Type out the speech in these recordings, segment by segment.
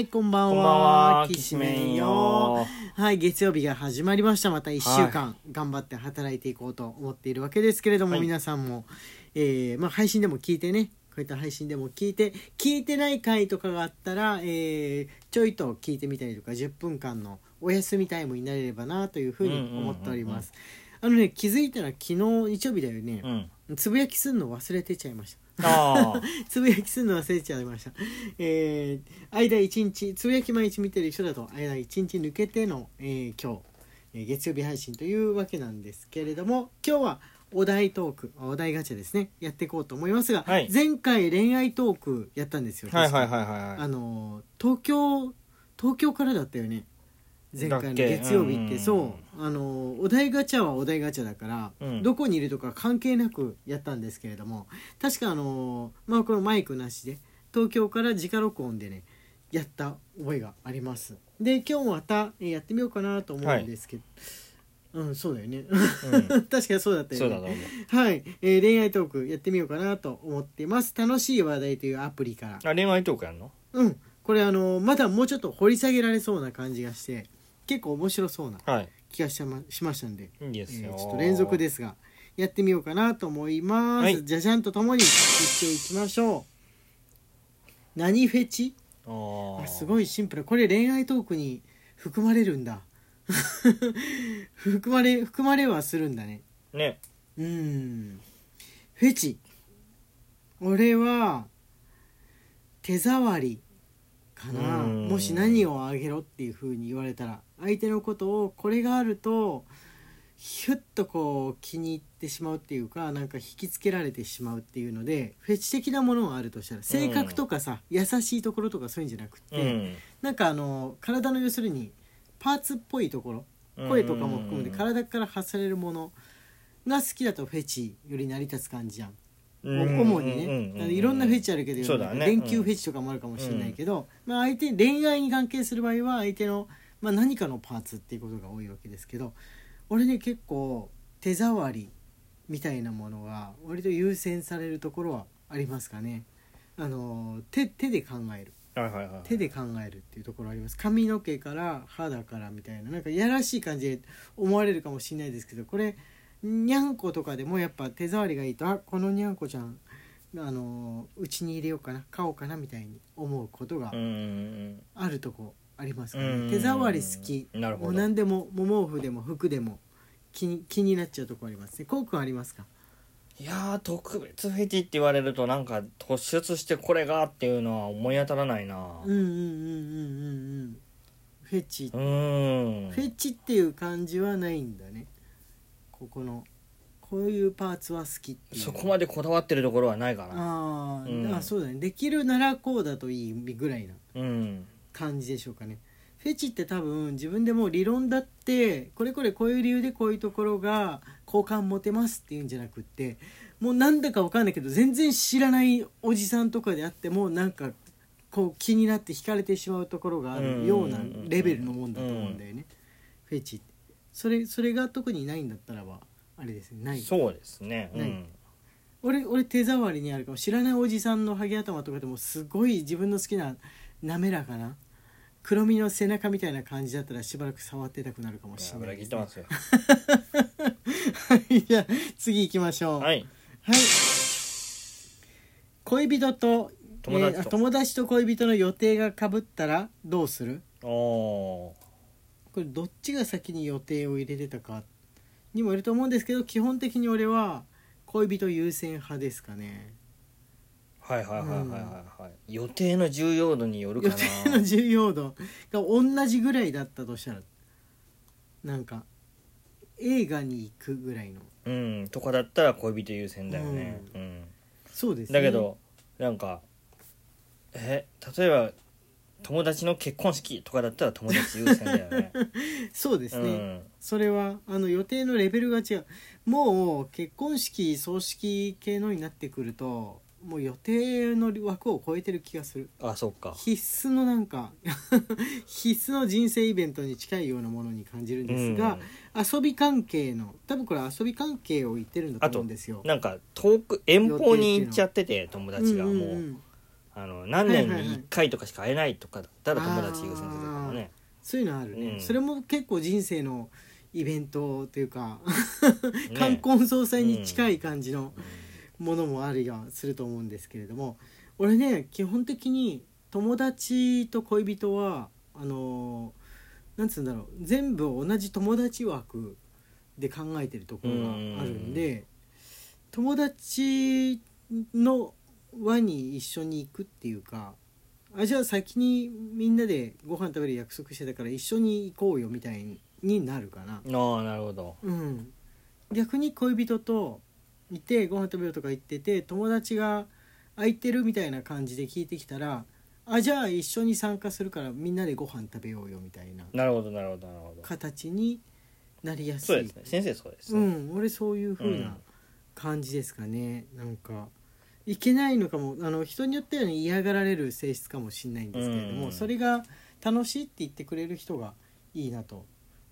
はい、こんばんこんばんは。は、きしめんよよ。。はい、月曜日が始まりました。また一週間頑張って働いていこうと思っているわけですけれども、はい皆さんも、えーまあ配信でも聞いてね、こういった配信でも聞いて、聞いてない回とかがあったら、えーちょいと聞いてみたりとか、10分間のお休みタイムになれればなというふうに思っております。あのね、気づいたら昨日日曜日だよねう、ん。つぶやきするの忘れてちゃいました。つぶやきするの忘れちゃいました。えー、間一日、つぶやき毎日見てる人だと、間一日抜けての、えー今日、えー月曜日配信というわけなんですけれども、今日はお題トーク、お題ガチャですね、やっていこうと思いますが、はい前回恋愛トークやったんですよ。はいはいはいはいはい。あのー東京、東京からだったよね。前回の月曜日って、うん。そう、あのーお題ガチャはお題ガチャだから、うん。どこにいるとか関係なくやったんですけれども確かあのーまあこのマイクなしで東京から直録音でねやった覚えがあります。で今日またえーやってみようかなと思うんですけど、うんそうだよね。うん。確かにそうだったよね。そうだと思う。はい、えー恋愛トークやってみようかなと思っています。楽しい話題というアプリから。あ、恋愛トークやんの？うん。これあのーまだもうちょっと掘り下げられそうな感じがして結構面白そうなはい。気がしましましたんで。いいですよ。えーちょっと連続ですがやってみようかなと思います、はい。じゃじゃんとともにいっていきましょう。何フェチ？ああ。あすごいシンプル。これ恋愛トークに含まれるんだ。含まれ含まれはするんだね。ね。うん。フェチ。俺は手触りかなうん。もし何をあげろっていう風に言われたら相手のことをこれがあるとヒュッとこう気に入ってしまうっていうかなんか引きつけられてしまうっていうのでフェチ的なものがあるとしたら性格とかさ、優しいところとかそういうんじゃなくうて、ん。なんかあの体の要するにパーツっぽいところ声とかも含めて体から発されるものが好きだとフェチより成り立つ感じじゃん主にね、いろんなフェチあるけど、ね。連休フェチとかもあるかもしれないけど、まあ、相手恋愛に関係する場合は相手の、まあ、何かのパーツっていうことが多いわけですけど俺ね結構手触りみたいなものが割と優先されるところはありますかね。あの手手で考える。はいはいはい。手で考えるっていうところあります。髪の毛から肌からみたいななんかいやらしい感じで思われるかもしれないですけどこれにゃんことかでもやっぱ手触りがいいとあこのにゃんこちゃんあのうちに入れようかな買おうかなみたいに思うことがうん。あるとこありますかうん。ね手触り好き。もう何でもも毛布でも服でも気に気になっちゃうとこあります。ねこうくんありますか？いやー、特別フェチって言われるとなんか突出してこれがっていうのは思い当たらないな。うんうんうんうんうんうん。フェチ。うん。フェチっていう感じはないんだねここのこういうパーツは好きっていう。そこまでこだわってるところはないかな。あー、うん。あそうだね。できるならこうだといいぐらいなうん。感じでしょうかね。フェチって多分自分でもう理論だってこれこれこういう理由でこういうところが好感持てますっていうんじゃなくってもうなんだかわかんないけど全然知らないおじさんとかであってもなんかこう気になって惹かれてしまうところがあるようなレベルのもんだと思うんだよね、フェチってそれそれが特にないんだったらばあれですねない。そうですね。うない。ん。俺俺手触りにあるかも。知らないおじさんのハゲ頭とかでもすごい自分の好きな滑らかな黒身の背中みたいな感じだったらしばらく触ってたくなるかもしれな油いです、ね、切ってますよ。は いじゃあ次行きましょう。はい。はい。恋人と友達と。えーあ友達と恋人の予定がかぶったらどうする？おこれどっちが先に予定を入れてたかにもよると思うんですけど基本的に俺は恋人優先派ですかねーはいはいはいはいはいはい。予定の重要度によるか予な。定の重要度が同じぐらいだったとしたらなんか映画に行くぐらいのうん。とかだったら恋人優先だよね。うん。そうですねだけどなんかえ例えば友達の結婚式とかだったら友達優先だよね。そうですね、うん。それはあの予定のレベルが違うもう結婚式葬式系のになってくるともう予定の枠を超えてる気がするあそっか。必須のなんか 必須の人生イベントに近いようなものに感じるんですが、遊び関係の多分これ遊び関係を言ってるんだと思うんですようん。なんか遠く遠方に行っちゃってて友達がもう、んんんあの何年に1回とかしか会えないとかだったら友達優先するかもねそういうのあるね、うん。それも結構人生のイベントというか ね。冠婚葬祭に近い感じのものもありはすると思うんですけれども俺ね基本的に友達と恋人はあのなんつうんだろう。全部同じ友達枠で考えてるところがあるんで友達の輪に一緒に行くっていうかあじゃあ先にみんなでご飯食べる約束してたから一緒に行こうよみたいになるかな。ああなるほど。うん、逆に恋人といてご飯食べようとか言ってて友達が空いてるみたいな感じで聞いてきたらあじゃあ一緒に参加するからみんなでご飯食べようよみたいな。なるほどなるほどなるほど。形になりやすい。そうですね。先生そうですね。うん俺そういう風な感じですかね、なんかいけないのかもあの人によっては、ね、嫌がられる性質かもしれないんですけれども、うん。それが楽しいって言ってくれる人がいいなと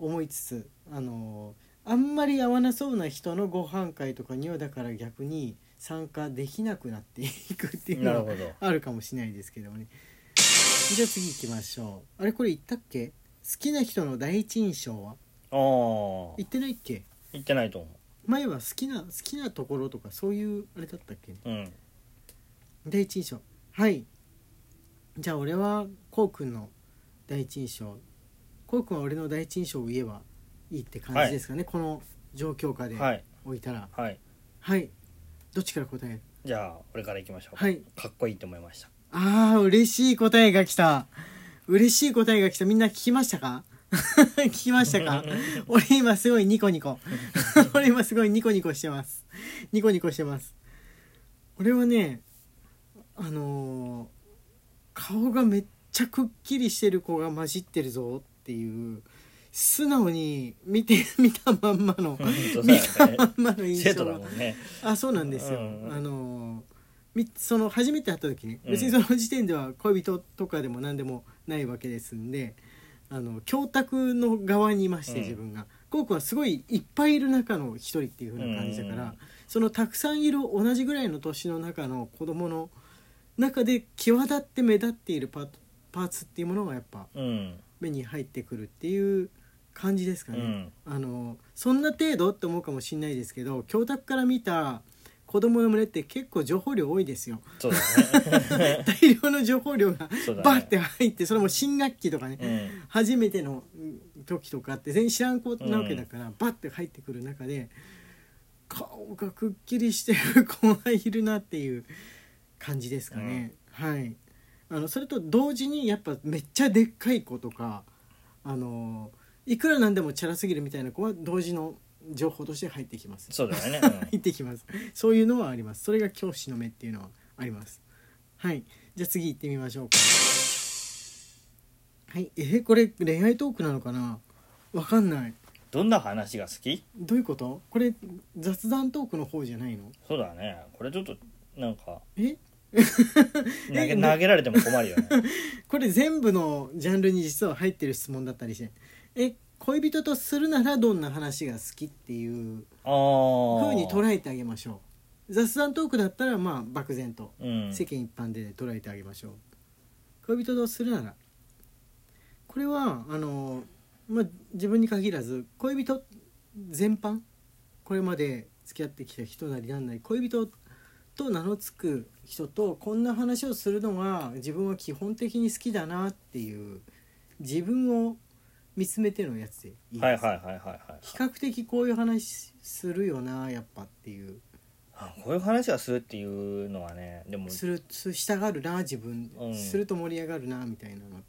思いつつあのあんまり合わなそうな人のご飯会とかにはだから逆に参加できなくなっていくっていうのはあるかもしれないですけどもね。じゃあ次行きましょう。あれこれ言ったっけ？好きな人の第一印象は？ああ言ってないっけ？言ってないと思前は好きな好きなところとかそういうあれだったっけ？ううん第一印象。はい。じゃあ俺はこうくんの第一印象。こうくんは俺の第一印象を言えばいいって感じですかね、この状況下ではい。置いたら。はい。はい。どっちから答える？じゃあ俺からいきましょう。はい。かっこいいと思いました。あー嬉しい答えが来た。嬉しい答えが来た。みんな聞きましたか？聞きましたか？俺今すごいニコニコ。俺今すごいニコニコしてます。ニコニコしてます。俺はねあのー顔がめっちゃくっきりしてる子が混じってるぞっていう素直に見て 見たまんまの見たまんまの印生象ね。あそうなんですよ、うんあのーみその初めて会った時にうん。別にその時点では恋人とかでも何でもないわけですんであの教託の側にいましてうん。自分が、こうくんはすごいいっぱいいる中の一人っていう風な感じだから、うん。そのたくさんいる同じぐらいの年の中の子供の中で際立って目立っているパートパーツっていうものがやっぱうん。目に入ってくるっていう感じですかね。うん。あのそんな程度って思うかもしれないですけど教託から見た子供の群れって結構情報量多いですよ。そうだね。大量の情報量がそうだね。バッて入ってそれも新学期とかね、うん。初めてのうん時とかって全然知らん子なわけだから、バッて入ってくる中で顔がくっきりしてる子がいるなっていう感じですかね、はい。あのそれと同時にやっぱめっちゃでっかい子とかあのいくらなんでもチャラすぎるみたいな子は同時の情報として入ってきます。そうだよね、入ってきます。そういうのはあります。それが教師の目っていうのはあります。はい。じゃあ次行ってみましょうか。はい。えこれ恋愛トークなのかな？わかんない。どんな話が好き？どういうこと？これ雑談トークの方じゃないの？そうだね。これちょっとなんかえ？投げ投げられても困るよね。これ全部のジャンルに実は入ってる質問だったりして。え恋人とするならどんな話が好きっていうああ風に捉えてあげましょう。雑談トークだったらまあ漠然と。うん。世間一般で捉えてあげましょう。恋人とするなら。これはあの、まあ、自分に限らず恋人全般？これまで付き合ってきた人なりなんなり恋人と名の付く人とこんな話をするのが自分は基本的に好きだなっていう自分を見つめてのやつでいいはいはいはいはいはい比較的こういう話するよなやっぱっていう。あこういう話はするっていうのはねでもするすしたがるな自分、うん。すると盛り上がるなみたいなの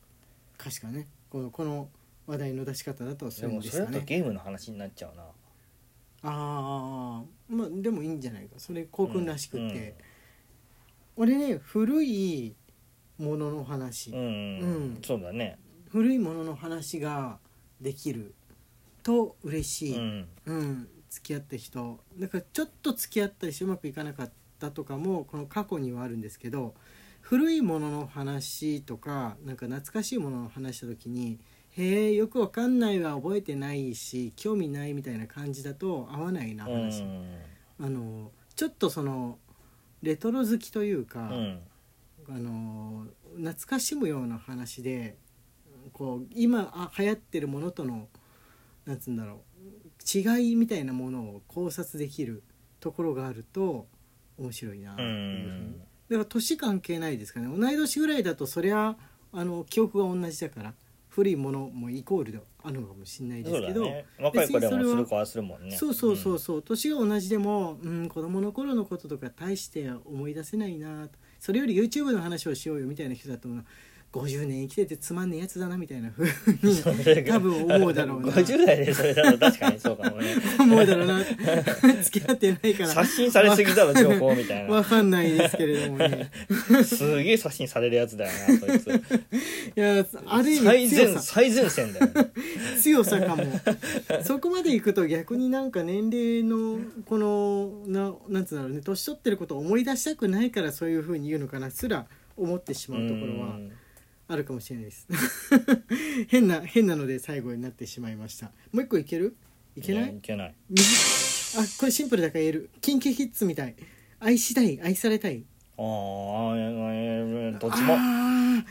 確かね。このこの話題の出し方だとそういうんでもそれですかねだとゲームの話になっちゃうなああまあでもいいんじゃないか。それこうくんらしくって、うん。俺ね古いものの話、うん、うん。うん。そうだね。古いものの話ができる。と嬉しい、うん。うん、付き合った人。だからちょっと付き合ったりしてうまくいかなかったとかもこの過去にはあるんですけど古いものの話とかなんか懐かしいものの話した時に「へえよくわかんないわ覚えてないし興味ない」みたいな感じだと合わないなう話、んあのちょっとそのレトロ好きというか、うん。あの懐かしむような話でこう今あ流行ってるものとのなんつうんだろう違いみたいなものを考察できるところがあると面白いなってういうふうに。んだから年関係ないですかね。同い年ぐらいだとそりゃあの記憶が同じだから古いものもイコールであるのかもしれないですけど。そうだね。若い子でもする子はするもんね。そうそうそうそう。年が同じでも、うん、子供の頃のこととか大して思い出せないな。とそれより YouTube の話をしようよみたいな人だと50年生きててつまんねえやつだなみたいな風にそれが多分思うだろうな。50代でそれだと確かにそうかもね。思うだろうな。付き合ってないから。刷新されすぎだろ情報みたいわなかんないですけれどもね。すげえ刷新されるやつだよなそいつ。いやある意最味強さ。前最前線だよね。強さかも。そこまでいくと逆になんか年齢のこのななんつうんだろうね年取ってることを思い出したくないからそういうふうに言うのかなすら思ってしまうところは。うんあるかもしれないです。変な変なので最後になってしまいました。もう一個いける？いけない？やいけない。右 あこれシンプルだから言える。キンキキッズみたい。愛したい。愛されたい。ああえーどっちも。あ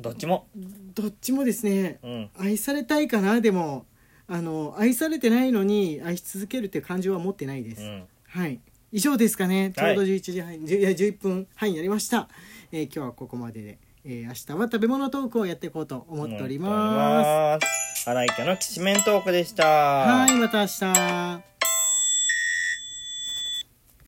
どっちも。ーどっちもですね。うん。愛されたいかな？でもあの愛されてないのに愛し続けるっていう感情は持ってないです、うん。はい。以上ですかね。ちょはい。うど11時半、10いや11分半になりました、えー今日はここまでで、えー明日は食べ物トークをやっていこうと思っております。す。荒井家のきしめんトークでした。はいまた明日